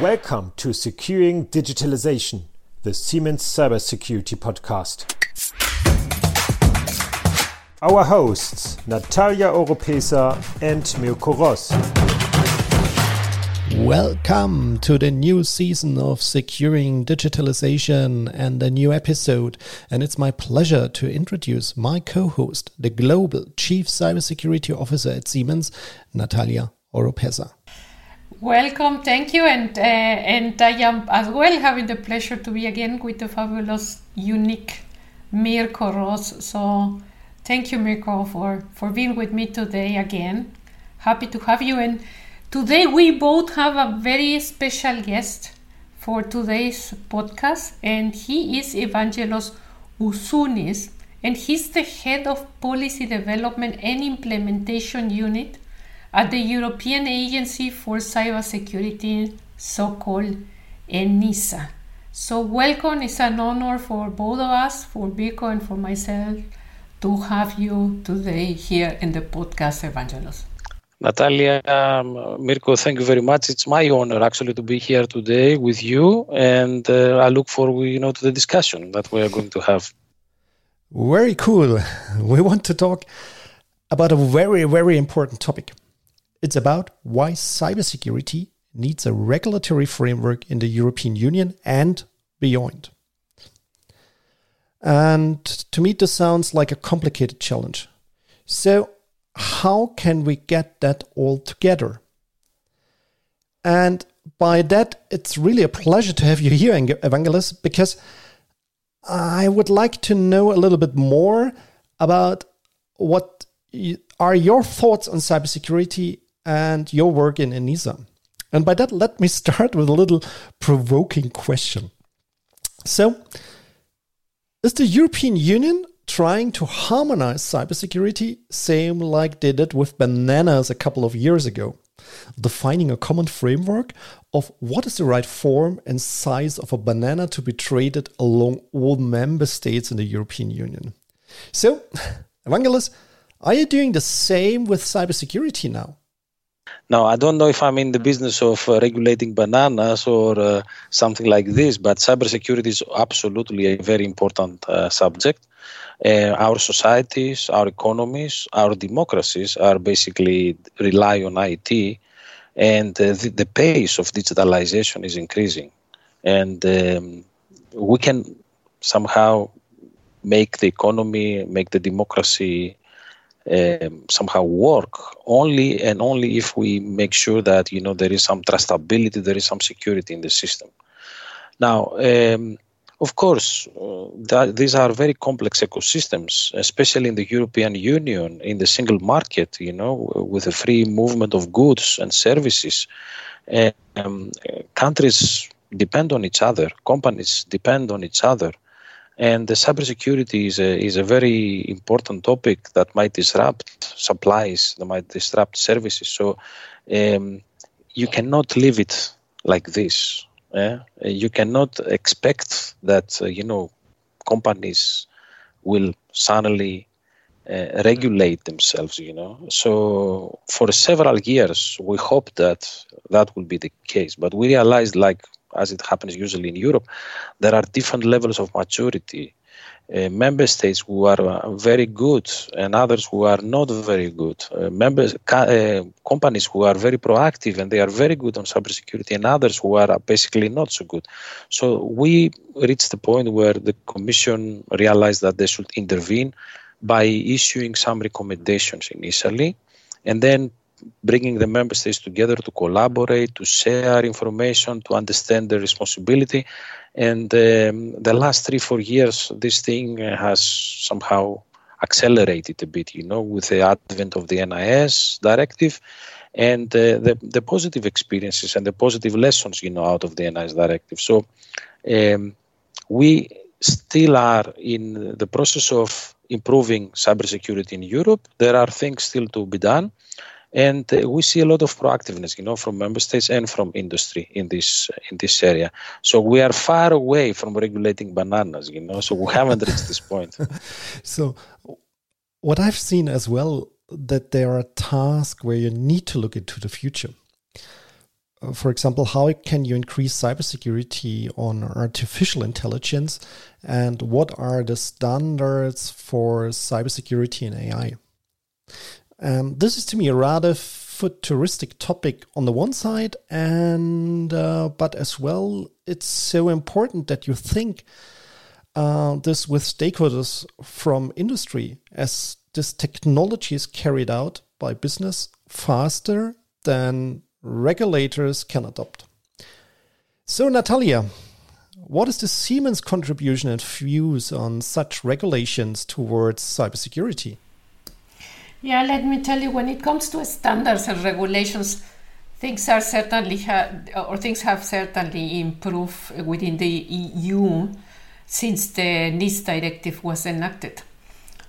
Welcome to Securing Digitalization, the Siemens Cybersecurity Podcast. Our hosts, Natalia Oropeza and Mirko Ross. Welcome to the new season of Securing Digitalization and a new episode. And it's my pleasure to introduce my co host, the Global Chief Cybersecurity Officer at Siemens, Natalia Oropeza. Welcome, thank you, and uh, and I am as well having the pleasure to be again with the fabulous, unique Mirko Ross. So, thank you, Mirko, for for being with me today again. Happy to have you, and today we both have a very special guest for today's podcast, and he is Evangelos Ouzounis, and he's the head of policy development and implementation unit at the European Agency for Cybersecurity, so called ENISA. So, welcome. It's an honor for both of us, for Mirko and for myself, to have you today here in the podcast, Evangelos. Natalia, um, Mirko, thank you very much. It's my honor actually to be here today with you, and uh, I look forward, you know, to the discussion that we are going to have. Very cool. We want to talk about a very, very important topic. It's about why cybersecurity needs a regulatory framework in the European Union and beyond. And to me, this sounds like a complicated challenge. So, how can we get that all together? And by that, it's really a pleasure to have you here, Evangelos, because I would like to know a little bit more about what are your thoughts on cybersecurity and your work in ENISA. And by that, let me start with a little provoking question. So, is the European Union trying to harmonize cybersecurity, same like they did with bananas a couple of years ago? Defining a common framework of what is the right form and size of a banana to be traded along all member states in the European Union. So, Evangelos, are you doing the same with cybersecurity now? Now, I don't know if I'm in the business of uh, regulating bananas or uh, something like this, but cybersecurity is absolutely a very important uh, subject. Uh, our societies, our economies, our democracies are basically rely on IT, and uh, the, the, pace of digitalization is increasing. And um, we can somehow make the economy, make the democracy um, somehow work only and only if we make sure that you know there is some trustability, there is some security in the system. Now, um, of course, uh, that, these are very complex ecosystems, especially in the European Union, in the single market. You know, with the free movement of goods and services, um, countries depend on each other, companies depend on each other. And the cybersecurity is a, is a very important topic that might disrupt supplies, that might disrupt services. So um, you cannot leave it like this. Eh? You cannot expect that uh, you know companies will suddenly uh, regulate themselves. You know, so for several years we hope that that will be the case, but we realized, like as it happens usually in Europe, there are different levels of maturity. Uh, member states who are uh, very good and others who are not very good. Uh, members, ca- uh, companies who are very proactive and they are very good on cybersecurity, and others who are basically not so good. So we reached the point where the Commission realized that they should intervene by issuing some recommendations initially, and then bringing the member states together to collaborate, to share information, to understand their responsibility. And um, the last three, four years, this thing has somehow accelerated a bit, you know, with the advent of the NIS directive and uh, the, the positive experiences and the positive lessons, you know, out of the NIS directive. So um, we still are in the process of improving cybersecurity in Europe. There are things still to be done and uh, we see a lot of proactiveness you know from member states and from industry in this in this area. So we are far away from regulating bananas you know so we haven't reached this point. So what i've seen as well that there are tasks where you need to look into the future. For example, how can you increase cybersecurity on artificial intelligence, and what are the standards for cybersecurity and AI? Um, this is to me a rather futuristic topic on the one side, and uh, but as well, it's so important that you think uh, this with stakeholders from industry, as this technology is carried out by business faster than regulators can adopt. So, Natalia, what is the Siemens contribution and views on such regulations towards cybersecurity? Yeah, let me tell you, when it comes to standards and regulations, things are certainly ha- or things have certainly improved within the EU since the NIS directive was enacted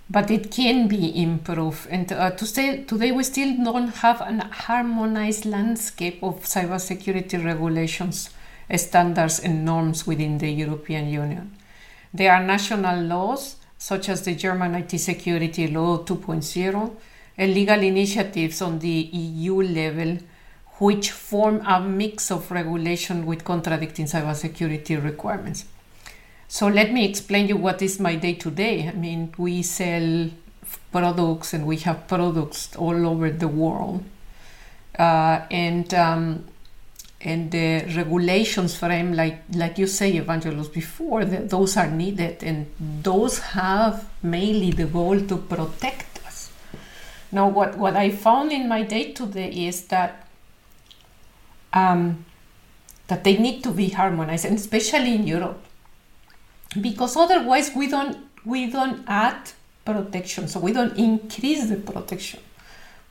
but it can be improved. And uh, to say, today, we still don't have an harmonized landscape of cybersecurity regulations, standards, and norms within the European Union. There are national laws, such as the German IT Security Law 2.0, and legal initiatives on the EU level, which form a mix of regulation with contradicting cybersecurity requirements. So let me explain you what is my day to day. I mean, we sell products and we have products all over the world, uh, and um, and the regulations frame, like like you say, Evangelos, before, that those are needed, and those have mainly the goal to protect us. Now, what what I found in my day to day is that. Um, that they need to be harmonized, and especially in Europe because otherwise we don't we don't add protection so we don't increase the protection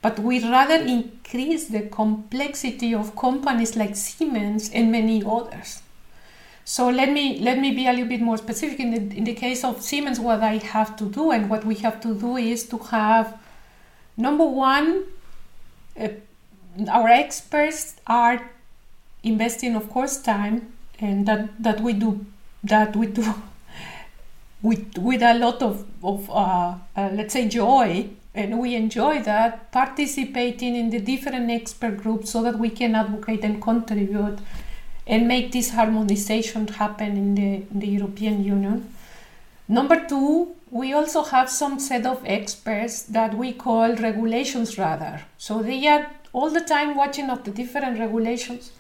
but we rather increase the complexity of companies like Siemens and many others. So let me let me be a little bit more specific in the, in the case of Siemens what I have to do and what we have to do is to have number one uh, our experts are investing of course time and that that we do that we do with with a lot of of uh, uh, let's say joy and we enjoy that participating in the different expert groups so that we can advocate and contribute and make this harmonization happen in the, in the European Union. Number two, we also have some set of experts that we call regulations radar. So they are all the time watching of the different regulations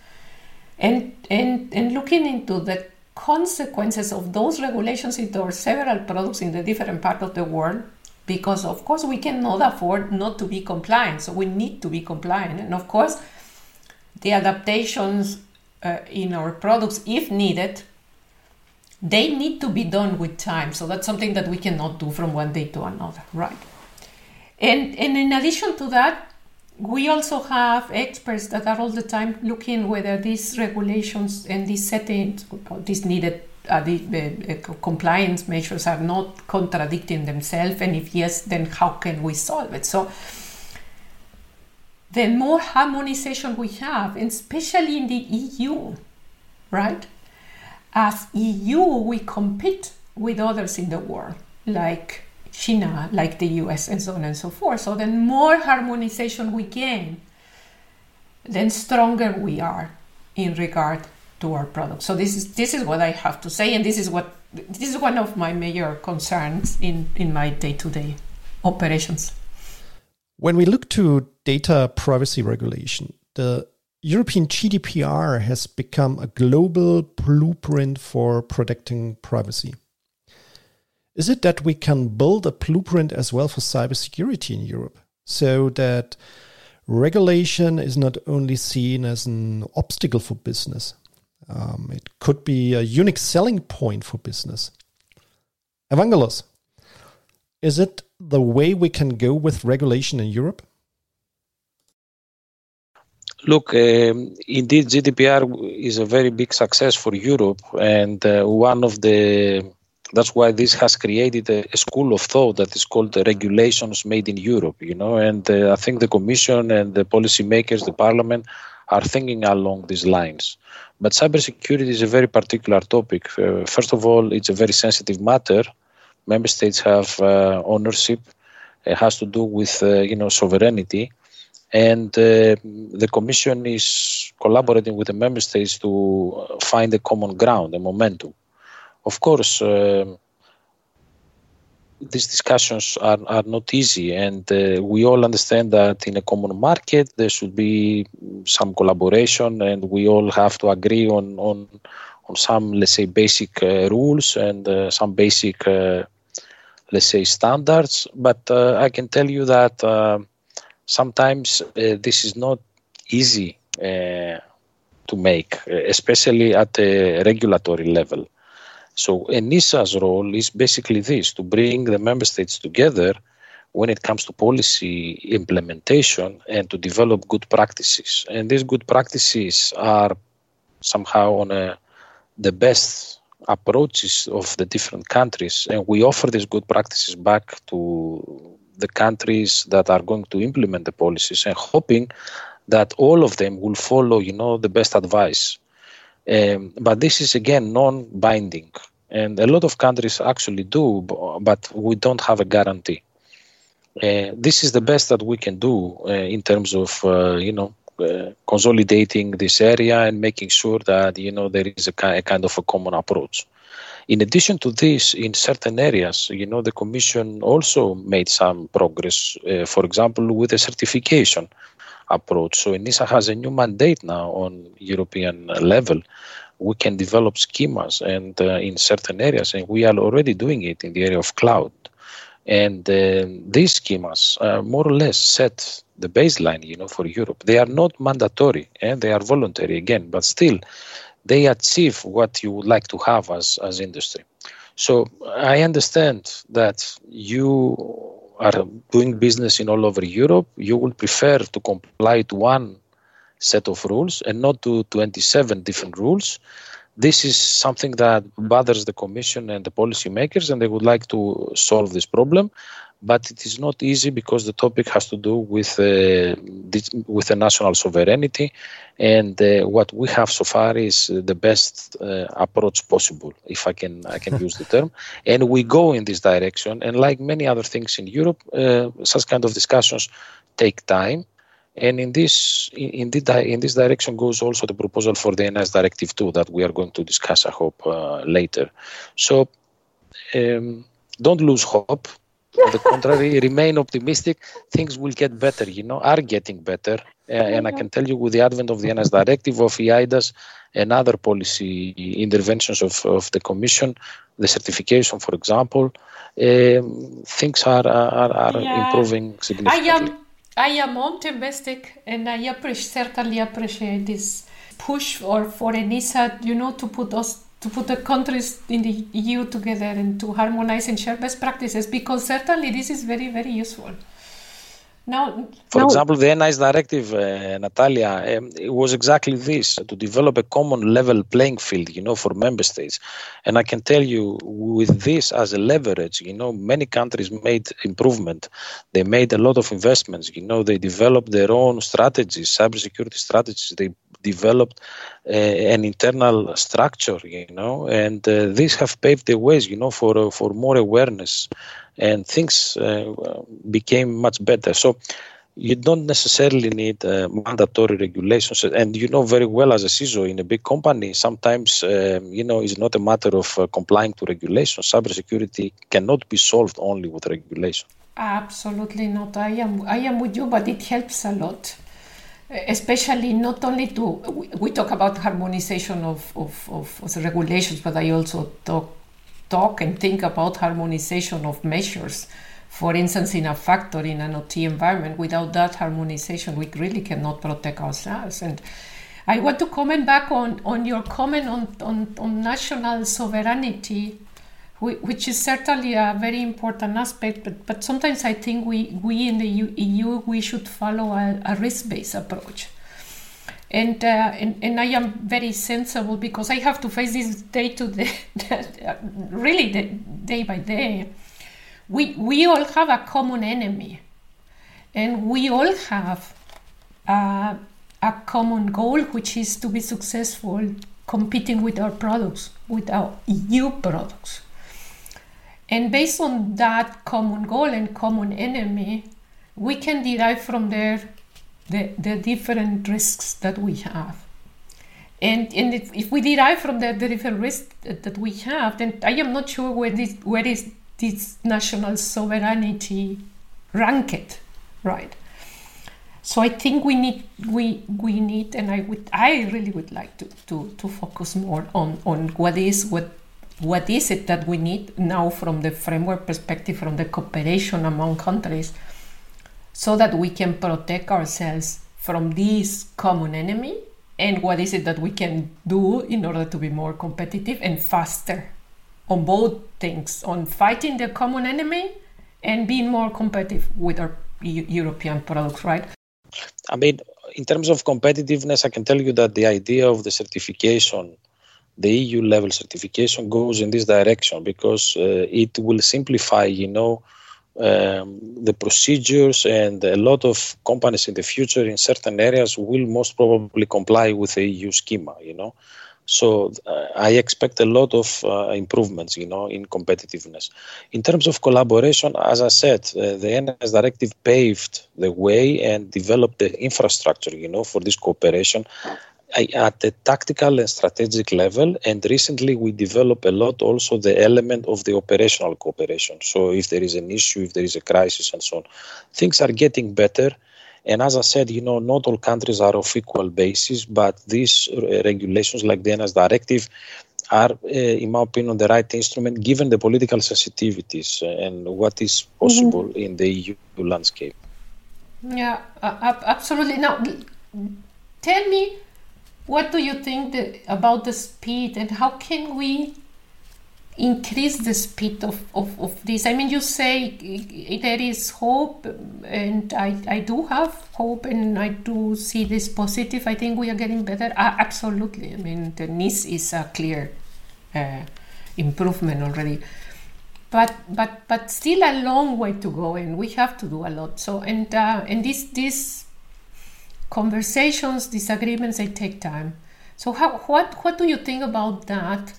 and, and, and looking into the consequences of those regulations into several products in the different part of the world because of course we cannot afford not to be compliant. So we need to be compliant. And of course the adaptations uh, in our products if needed they need to be done with time. So that's something that we cannot do from one day to another right? And and in addition to that we also have experts that are all the time looking whether these regulations and these settings, these needed uh, the, compliance measures are not contradicting themselves, and if yes, then how can we solve it? So, the more harmonization we have, especially in the EU, right? As EU, we compete with others in the world, like China, like the US, and so on and so forth. So the more harmonization we gain, then stronger we are in regard to our products. So this is this is what I have to say, and this is what this is one of my major concerns in in my day to day operations. When we look to data privacy regulation, the European GDPR has become a global blueprint for protecting privacy. Is it that we can build a blueprint as well for cybersecurity in Europe so that regulation is not only seen as an obstacle for business? Um, it could be a unique selling point for business. Evangelos, is it the way we can go with regulation in Europe? Look, um, indeed, GDPR is a very big success for Europe, and uh, one of the that's why this has created a, a, school of thought that is called regulations made in Europe, you know, and uh, I think the Commission and the policymakers, the Parliament, are thinking along these lines. But cybersecurity is a very particular topic. Uh, first of all, it's a very sensitive matter. Member states have uh, ownership. It has to do with, uh, you know, sovereignty, and uh, the Commission is collaborating with the member states to find a common ground, a momentum. Of course, uh, these discussions are, are not easy, and uh, we all understand that in a common market there should be some collaboration, and we all have to agree on on, on some, let's say, basic uh, rules and uh, some basic, uh, let's say, standards. But uh, I can tell you that uh, sometimes this is not easy to make, especially at a regulatory level. So ENISA's role is basically this to bring the member states together when it comes to policy implementation and to develop good practices. And these good practices are somehow on a, the best approaches of the different countries. And we offer these good practices back to the countries that are going to implement the policies and hoping that all of them will follow, you know, the best advice um, but this is again non-binding, and a lot of countries actually do, but we don't have a guarantee. Uh, this is the best that we can do uh, in terms of uh, you know uh, consolidating this area and making sure that you know there is a, a, kind of a common approach. In addition to this, in certain areas, you know, the Commission also made some progress. Uh, for example, with the certification approach. So ENISA has a new mandate now on European level. We can develop schemas and uh, in certain areas, and we are already doing it in the area of cloud. And uh, these schemas uh, more or less set the baseline, you know, for Europe. They are not mandatory and they are voluntary again, but still, they achieve what you would like to have as as industry. So I understand that you are doing business in all over Europe, you will prefer to comply to one set of rules and not to 27 different rules. This is something that bothers the Commission and the policymakers, and they would like to solve this problem but it is not easy because the topic has to do with uh, with the national sovereignty, and uh, what we have so far is the best uh, approach possible, if I can I can use the term, and we go in this direction. And like many other things in Europe, uh, such kind of discussions take time. And in this in, the, in this direction goes also the proposal for the NIS Directive 2 that we are going to discuss, I hope, uh, later. So um, don't lose hope on the contrary, remain optimistic. Things will get better, you know, are getting better. Uh, and I can tell you with the advent of the NIS directive, of EIDAS, and other policy interventions of, of the Commission, the certification, for example, um, things are, are, are yeah. improving significantly. I am, I am optimistic and I appreciate, certainly appreciate this push or for ENISA, you know, to put us to put the countries in the EU together and to harmonize and share best practices because certainly this is very, very useful. Now, for now, example, the NIS directive, uh, Natalia, um, it was exactly this to develop a common level playing field, you know, for member states. And I can tell you, with this as a leverage, you know, many countries made improvement. They made a lot of investments. You know, they developed their own strategies, cybersecurity strategies. They developed uh, an internal structure, you know, and uh, these have paved the ways, you know, for uh, for more awareness, and things became much better. So you don't necessarily need uh, mandatory regulations, and you know very well as a CISO in a big company, sometimes um, you know it's not a matter of uh, complying to regulations. Cybersecurity cannot be solved only with regulation. Absolutely not. I am I am with you, but it helps a lot especially not only to we talk about harmonization of, of, of, of regulations but i also talk talk and think about harmonization of measures. For instance in a factory in an ot environment without that harmonization we really cannot protect ourselves. And i want to comment back on, on your comment on, on, on national sovereignty which is certainly a very important aspect. But, but sometimes I think we, we in the EU we should follow a, a risk-based approach. And, uh, and and I am very sensible because I have to face this day to day, really day by day. We we all have a common enemy, and we all have a, a common goal, which is to be successful competing with our products, with our EU products. And based on that common goal and common enemy, we can derive from there the, the different risks that we have. And, and if, if we derive from the, the different risks that we have, then I am not sure where this where is this national sovereignty ranked, right? So I think we need we we need, and I would I really would like to to, to focus more on on what is what what is it that we need now from the framework perspective, from the cooperation among countries, so that we can protect ourselves from this common enemy and what is it that we can do in order to be more competitive and faster on both things on fighting the common enemy and being more competitive with our European products, right? I mean, in terms of competitiveness, I can tell you that the idea of the certification, the EU level certification, goes in this direction because uh, it will simplify, you know, um, the procedures and a lot of companies in the future in certain areas will most probably comply with the EU schema, you know. So uh, I expect a lot of uh, improvements, you know, in competitiveness. In terms of collaboration, as I said, uh, the NIS directive paved the way and developed the infrastructure, you know, for this cooperation at the tactical and strategic level. And recently, we developed a lot also the element of the operational cooperation. So if there is an issue, if there is a crisis, and so on, things are getting better. And as I said, you know, not all countries are of equal basis, but these uh, regulations, like the NIS directive, are, uh, in my opinion, the right instrument given the political sensitivities and what is possible mm-hmm. in the EU landscape. Yeah, uh, absolutely. Now, tell me, what do you think the, about the speed and how can we increase the speed of, of, of this? I mean, you say there is hope, and I, I do have hope, and I do see this positive. I think we are getting better. Uh, absolutely. I mean, the NIS is a clear uh, improvement already. But, but but still a long way to go and we have to do a lot so and uh, and these these conversations disagreements they take time so how what what do you think about that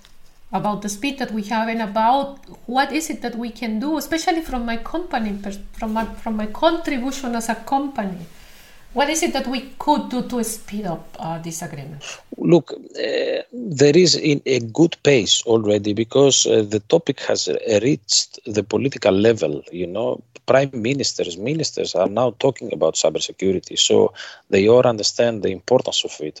about the speed that we have and about what is it that we can do, especially from my company, from my, from my contribution as a company. What is it that we could do to speed up uh, this agreement? Look, uh, there is in a good pace already because uh, the topic has reached the political level. You know, prime ministers, ministers are now talking about cybersecurity, so they all understand the importance of it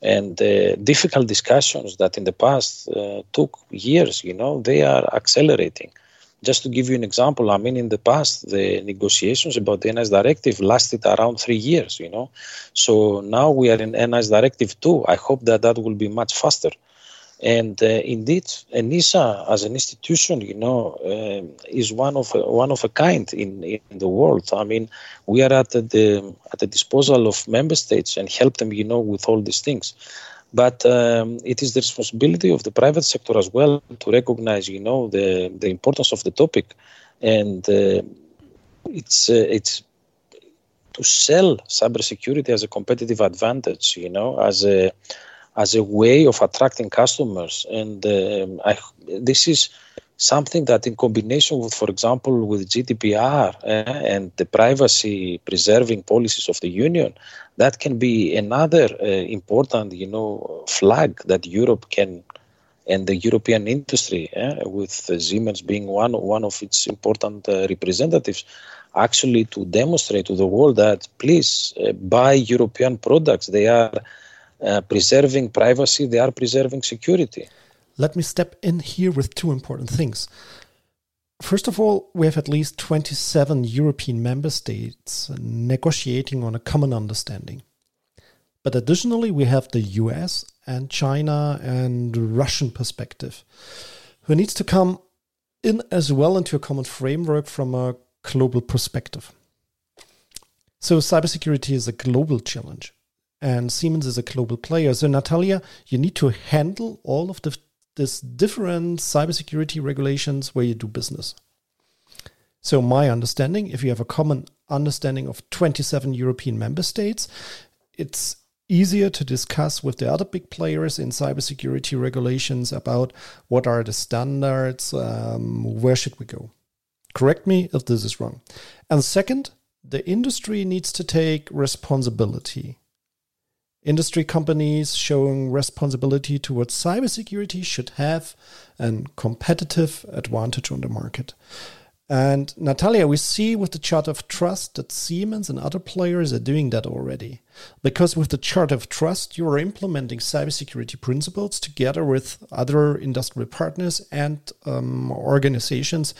and the difficult discussions that in the past uh, took years you know they are accelerating just to give you an example i mean in the past the negotiations about the NIS directive lasted around 3 years you know so now we are in NIS directive 2 i hope that that will be much faster and uh, indeed, ENISA as an institution, you know, uh, is one of a, one of a kind in, in the world. I mean, we are at the at the disposal of member states and help them, you know, with all these things. But um, it is the responsibility of the private sector as well to recognize, you know, the the importance of the topic, and uh, it's uh, it's to sell cybersecurity as a competitive advantage, you know, as a as a way of attracting customers. And um, I, this is something that, in combination with, for example, with GDPR uh, and the privacy preserving policies of the Union, that can be another uh, important, you know, flag that Europe can and the European industry, uh, with Siemens being one one of its important representatives, actually to demonstrate to the world that please buy European products. They are preserving privacy, they are preserving security. Let me step in here with two important things. First of all, we have at least 27 European member states negotiating on a common understanding. But additionally, we have the US and China and Russian perspective, who needs to come in as well into a common framework from a global perspective. So, cybersecurity is a global challenge and Siemens is a global player. So, Natalia, you need to handle all of the this different cybersecurity regulations where you do business. So, my understanding, if you have a common understanding of 27 European member states, it's easier to discuss with the other big players in cybersecurity regulations about what are the standards, um, where should we go. Correct me if this is wrong. And second, the industry needs to take responsibility. Industry companies showing responsibility towards cybersecurity should have a competitive advantage on the market. And Natalia, we see with the Charter of Trust that Siemens and other players are doing that already. Because with the Charter of Trust, you are implementing cybersecurity principles together with other industrial partners and um, organizations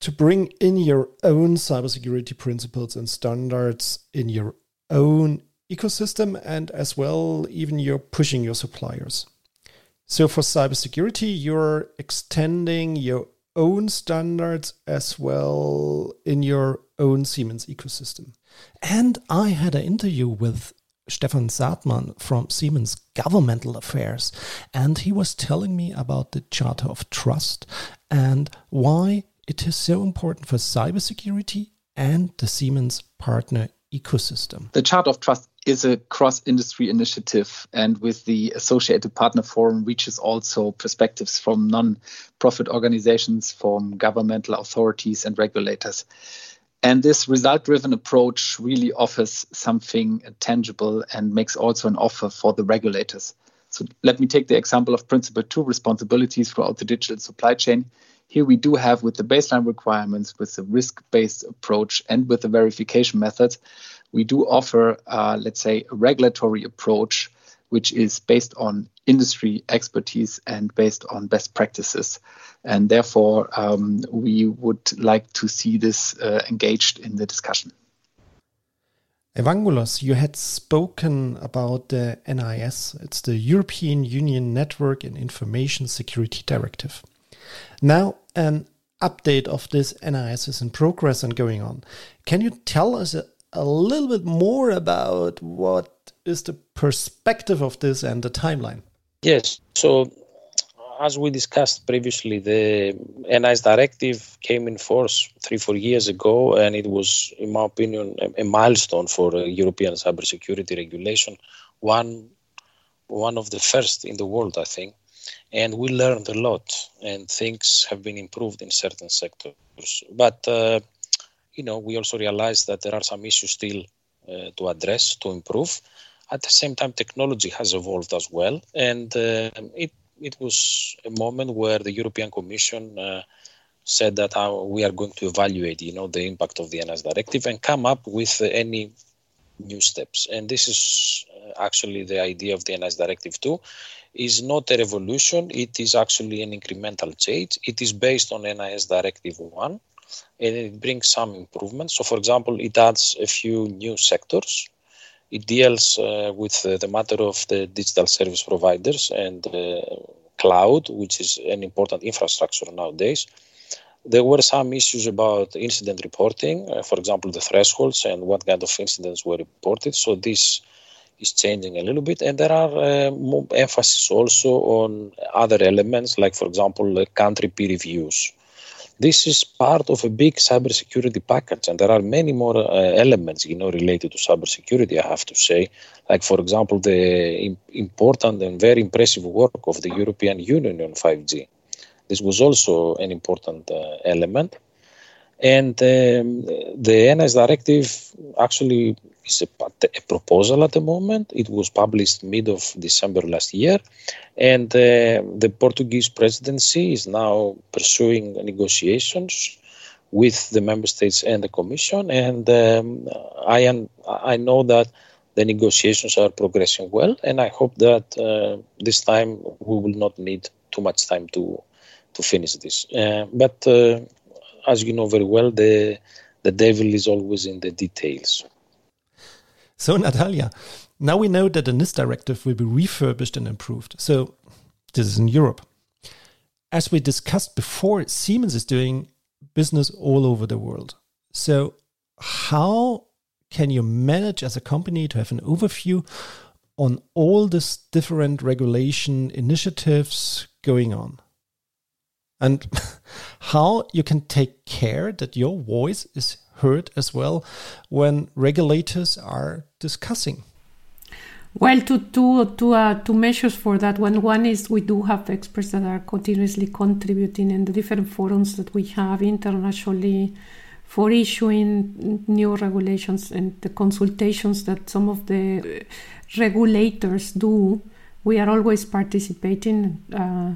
to bring in your own cybersecurity principles and standards in your own ecosystem and as well even you're pushing your suppliers. So for cybersecurity, you're extending your own standards as well in your own Siemens ecosystem. And I had an interview with Stefan Saatmann from Siemens Governmental Affairs, and he was telling me about the Charter of Trust and why it is so important for cybersecurity and the Siemens partner ecosystem. The Charter of Trust is a cross industry initiative and with the associated partner forum reaches also perspectives from non-profit organizations from governmental authorities and regulators. And this result driven approach really offers something tangible and makes also an offer for the regulators. So let me take the example of principle 2 responsibilities throughout the digital supply chain here we do have with the baseline requirements with the risk based approach and with the verification methods we do offer, uh, let's say, a regulatory approach which is based on industry expertise and based on best practices. And therefore, um, we would like to see this uh, engaged in the discussion. Evangelos, you had spoken about the NIS, it's the European Union Network and Information Security Directive. Now, an update of this NIS is in progress and going on. Can you tell us a little bit more about what is the perspective of this and the timeline? Yes. So, as we discussed previously, the NIS directive came in force three, four years ago, and it was, in my opinion, a, a milestone for European cybersecurity regulation. One, one of the first in the world, I think. And we learned a lot, and things have been improved in certain sectors. But uh, you know, we also realized that there are some issues still uh, to address, to improve. At the same time, technology has evolved as well, and uh, it it was a moment where the European Commission uh, said that uh, we are going to evaluate, you know, the impact of the NIS directive and come up with any new steps. And this is uh, actually the idea of the NIS directive too. Is not a revolution. It is actually an incremental change. It is based on NIS Directive One and it brings some improvements. So, for example, it adds a few new sectors. It deals uh, with uh, the matter of the digital service providers and uh, cloud, which is an important infrastructure nowadays. There were some issues about incident reporting, uh, for example, the thresholds and what kind of incidents were reported. So, this is changing a little bit, and there are uh, more emphasis also on other elements, like, for example, country peer reviews. This is part of a big cybersecurity package, and there are many more uh, elements, you know, related to cybersecurity. I have to say, like for example, the important and very impressive work of the European Union on 5G. This was also an important uh, element, and um, the NIS directive actually is a, a, proposal at the moment. It was published mid of December last year, and uh, the Portuguese presidency is now pursuing negotiations with the member states and the Commission. And um, I am I know that the negotiations are progressing well, and I hope that uh, this time we will not need too much time to to finish this. Uh, but uh, as you know very well, the the devil is always in the details. So, Natalia, now we know that the NIS directive will be refurbished and improved. So, this is in Europe. As we discussed before, Siemens is doing business all over the world. So, how can you manage as a company to have an overview on all these different regulation initiatives going on? And how you can take care that your voice is heard as well when regulators are discussing? Well, two, two, two, uh, two measures for that. One, one is we do have experts that are continuously contributing in the different forums that we have internationally for issuing new regulations and the consultations that some of the regulators do. We are always participating. Uh,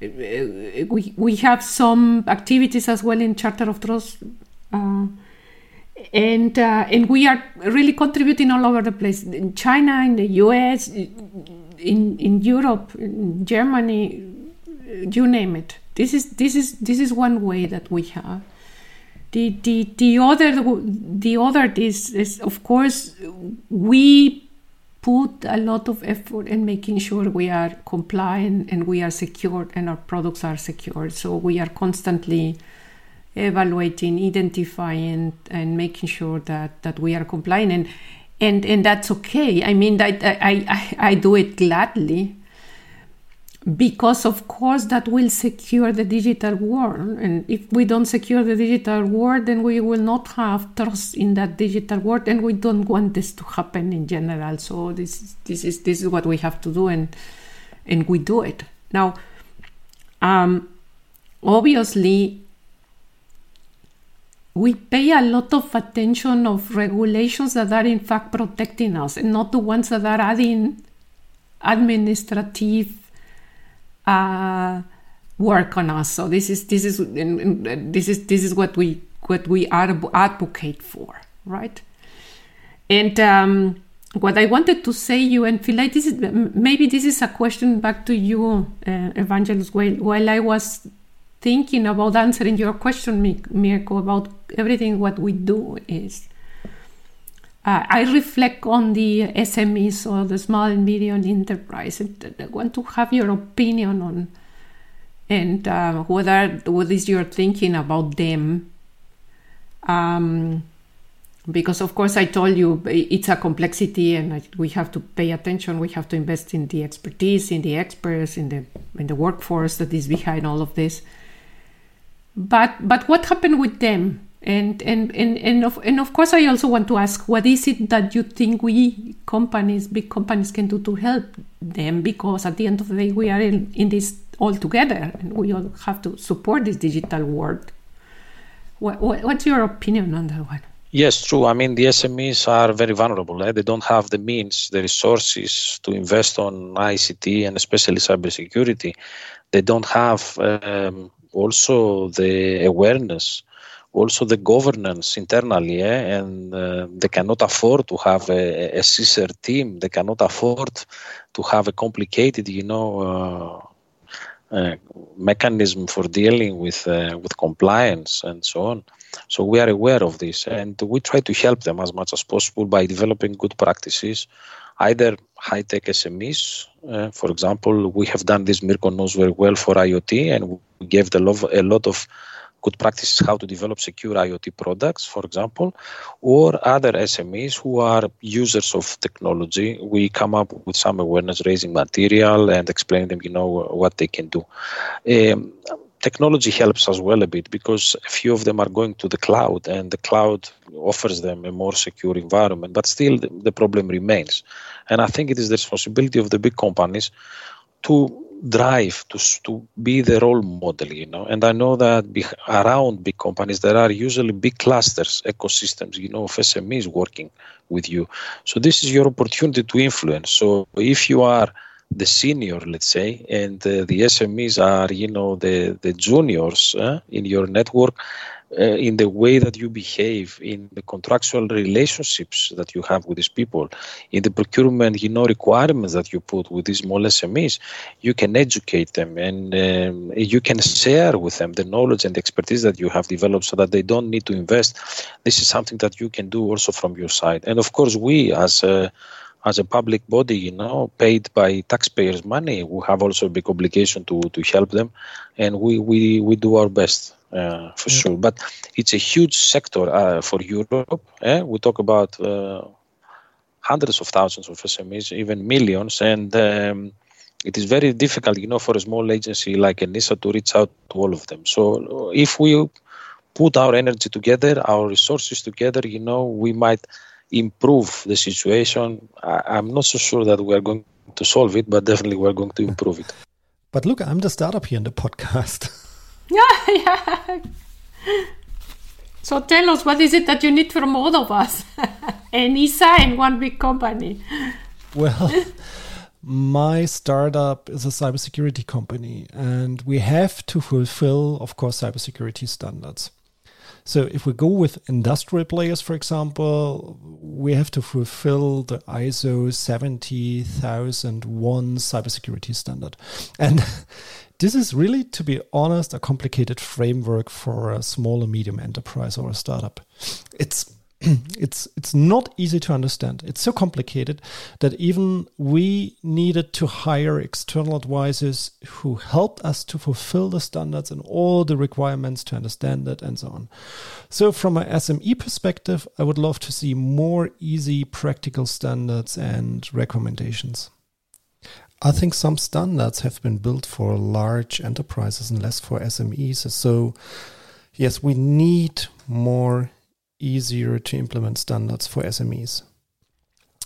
we, we have some activities as well in Charter of Trust. Uh, and uh, and we are really contributing all over the place in China, in the U.S., in in Europe, in Germany, you name it. This is this is this is one way that we have. The the the other the other is is of course we put a lot of effort in making sure we are compliant and we are secure and our products are secure. So we are constantly evaluating, identifying, and making sure that that we are compliant, and and and that's okay. I mean, I I I, I do it gladly because of course that will secure the digital world. And if we don't secure the digital world then we will not have trust in that digital world and we don't want this to happen in general. So this this is this is what we have to do and and we do it. Now um obviously we pay a lot of attention of regulations that are in fact protecting us and not the ones that are adding administrative uh, work on us so this is this is this is this is what we what we advocate for right and um, what I wanted to say you and feel like this is maybe this is a question back to you, uh, Evangelos. While while I was thinking about answering your question, Mirko, about everything what we do is uh, I reflect on the SMEs or the small and medium enterprise. I want to have your opinion on and uh, whether what is your thinking about them. Um, because of course I told you it's a complexity and we have to pay attention. We have to invest in the expertise, in the experts, in the in the workforce that is behind all of this but but what happened with them and and and and of, and of course i also want to ask what is it that you think we companies big companies can do to help them because at the end of the day we are in, in this all together and we all have to support this digital world what, what, what's your opinion on that one Yes, true. I mean, the SMEs are very vulnerable. Eh? They don't have the means, the resources to invest on ICT and especially cybersecurity. They don't have um, also the awareness, also the governance internally, eh? and uh, they cannot afford to have a, CSIRT team. They cannot afford to have a complicated, you know, uh, uh, mechanism for dealing with uh, with compliance and so on. So we are aware of this, and we try to help them as much as possible by developing good practices, either high-tech SMEs. Uh, for example, we have done this. Mirko knows very well for IoT, and we gave the a lot of good practices how to develop secure IoT products, for example, or other SMEs who are users of technology. We come up with some awareness raising material and explain them, you know, what they can do. Um, technology helps as well a bit because a few of them are going to the cloud and the cloud offers them a more secure environment but still the, the problem remains and i think it is the responsibility of the big companies to drive to to be the role model you know and i know that be, around big companies there are usually big clusters ecosystems you know of smes working with you so this is your opportunity to influence so if you are the senior, let's say, and uh, the SMEs are, you know, the the juniors uh, in your network. Uh, in the way that you behave, in the contractual relationships that you have with these people, in the procurement, you know, requirements that you put with these small SMEs, you can educate them and um, you can share with them the knowledge and the expertise that you have developed, so that they don't need to invest. This is something that you can do also from your side, and of course, we as a as a public body, you know, paid by taxpayers' money, we have also a big obligation to to help them, and we we we do our best uh, for yeah. sure. But it's a huge sector uh, for Europe. Eh? We talk about uh, hundreds of thousands of SMEs, even millions, and um, it is very difficult, you know, for a small agency like ENISA to reach out to all of them. So if we put our energy together, our resources together, you know, we might improve the situation. I, am not so sure that we are going to solve it, but definitely we're going to improve it. But look, I'm the startup here in the podcast. Yeah, yeah. So tell us, what is it that you need from all of us? ENISA and one big company. Well, my startup is a cybersecurity company, and we have to fulfill, of course, cybersecurity standards. So if we go with industrial players, for example, we have to fulfill the ISO 27001 cybersecurity standard. And this is really, to be honest, a complicated framework for a small and medium enterprise or a startup. It's it's it's not easy to understand. It's so complicated that even we needed to hire external advisors who helped us to fulfill the standards and all the requirements to understand it and so on. So from an SME perspective, I would love to see more easy practical standards and recommendations. I think some standards have been built for large enterprises and less for SMEs. So yes, we need more easier to implement standards for SMEs.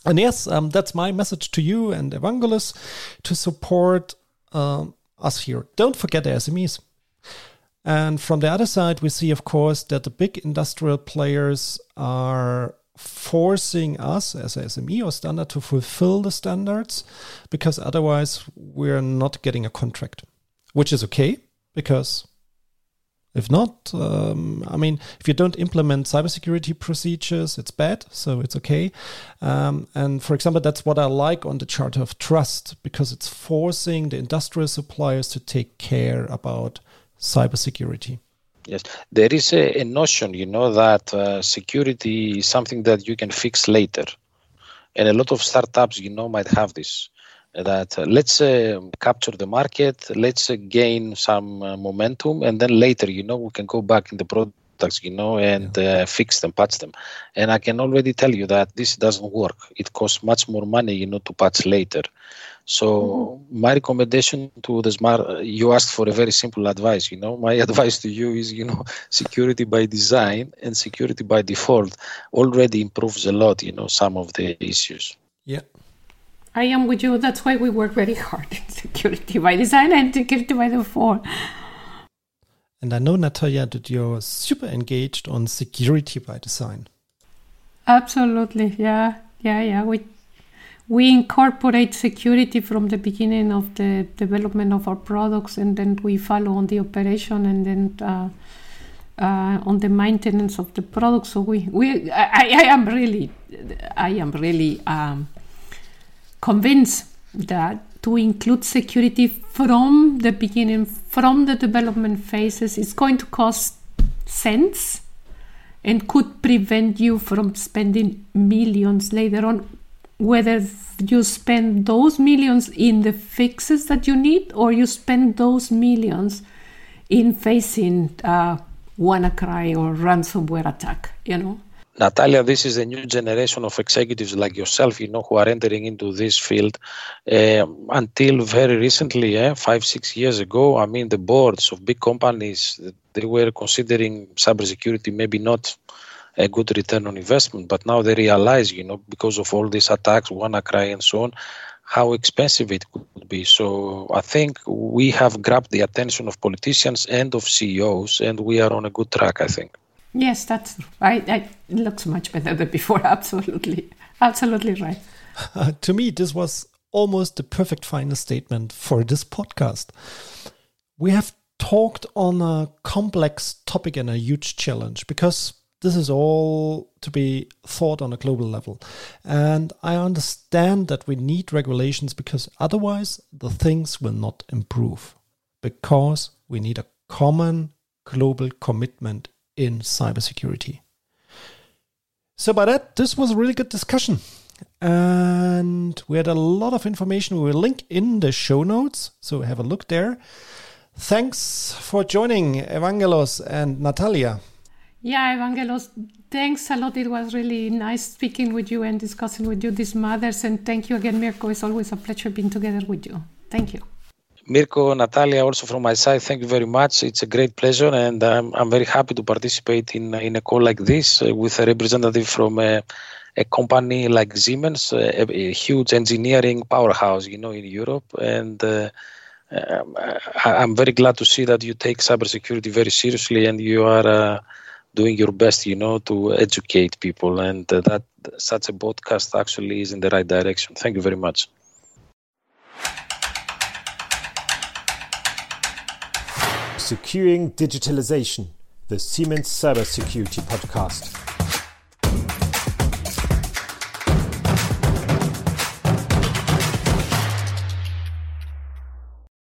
And yes, um, that's my message to you and Evangelos to support um, us here. Don't forget the SMEs. And from the other side, we see, of course, that the big industrial players are forcing us as a SME or standard to fulfill the standards because otherwise we're not getting a contract, which is okay because if not, um, I mean, if you don't implement cybersecurity procedures, it's bad, so it's okay. Um, and for example, that's what I like on the Charter of Trust because it's forcing the industrial suppliers to take care about cybersecurity. Yes, there is a, a notion, you know, that uh, security is something that you can fix later. And a lot of startups, you know, might have this that uh, let's uh, capture the market, let's uh, gain some uh, momentum, and then later, you know, we can go back in the products, you know, and yeah. Uh, fix them, patch them. And I can already tell you that this doesn't work. It costs much more money, you know, to patch later. So mm-hmm. my recommendation to the smart, you asked for a very simple advice. You know, my advice to you is, you know, security by design and security by default already improves a lot. You know, some of the issues. Yeah. I am with you. That's why we work very hard in security by design and security by default. And I know, Natalia, that you're super engaged on security by design. Absolutely. Yeah. Yeah. Yeah. We, we incorporate security from the beginning of the development of our products and then we follow on the operation and then uh, uh, on the maintenance of the product. So we, we I, I am really, I am really um, convinced that to include security from the beginning, from the development phases, is going to cost cents and could prevent you from spending millions later on. Whether you spend those millions in the fixes that you need or you spend those millions in facing uh, WannaCry or ransomware attack, you know. Natalia, this is a new generation of executives like yourself, you know, who are entering into this field. Uh, until very recently, eh, five, six years ago, I mean, the boards of big companies, they were considering cybersecurity maybe not a good return on investment, but now they realize, you know, because of all these attacks, WannaCry and so on, how expensive it could be. So I think we have grabbed the attention of politicians and of CEOs, and we are on a good track, I think. Yes, that's I, I, looks much better than before. Absolutely, absolutely right. Uh, to me, this was almost the perfect final statement for this podcast. We have talked on a complex topic and a huge challenge because this is all to be thought on a global level. And I understand that we need regulations because otherwise the things will not improve. Because we need a common global commitment in cybersecurity. So, by that, this was a really good discussion. And we had a lot of information we will link in the show notes. So, have a look there. Thanks for joining, Evangelos and Natalia. Yeah, Evangelos, thanks a lot. It was really nice speaking with you and discussing with you these matters. And thank you again, Mirko. It's always a pleasure being together with you. Thank you. Mirko, Natalia, also from my side, thank you very much. It's a great pleasure, and um, I'm very happy to participate in in a call like this uh, with a representative from a, a company like Siemens, a, a, huge engineering powerhouse, you know, in Europe. And uh, um, I, am very glad to see that you take cybersecurity very seriously, and you are uh, doing your best, you know, to educate people. And uh, that such a podcast actually is in the right direction. Thank you very much. Securing Digitalization, the Siemens Cybersecurity Podcast.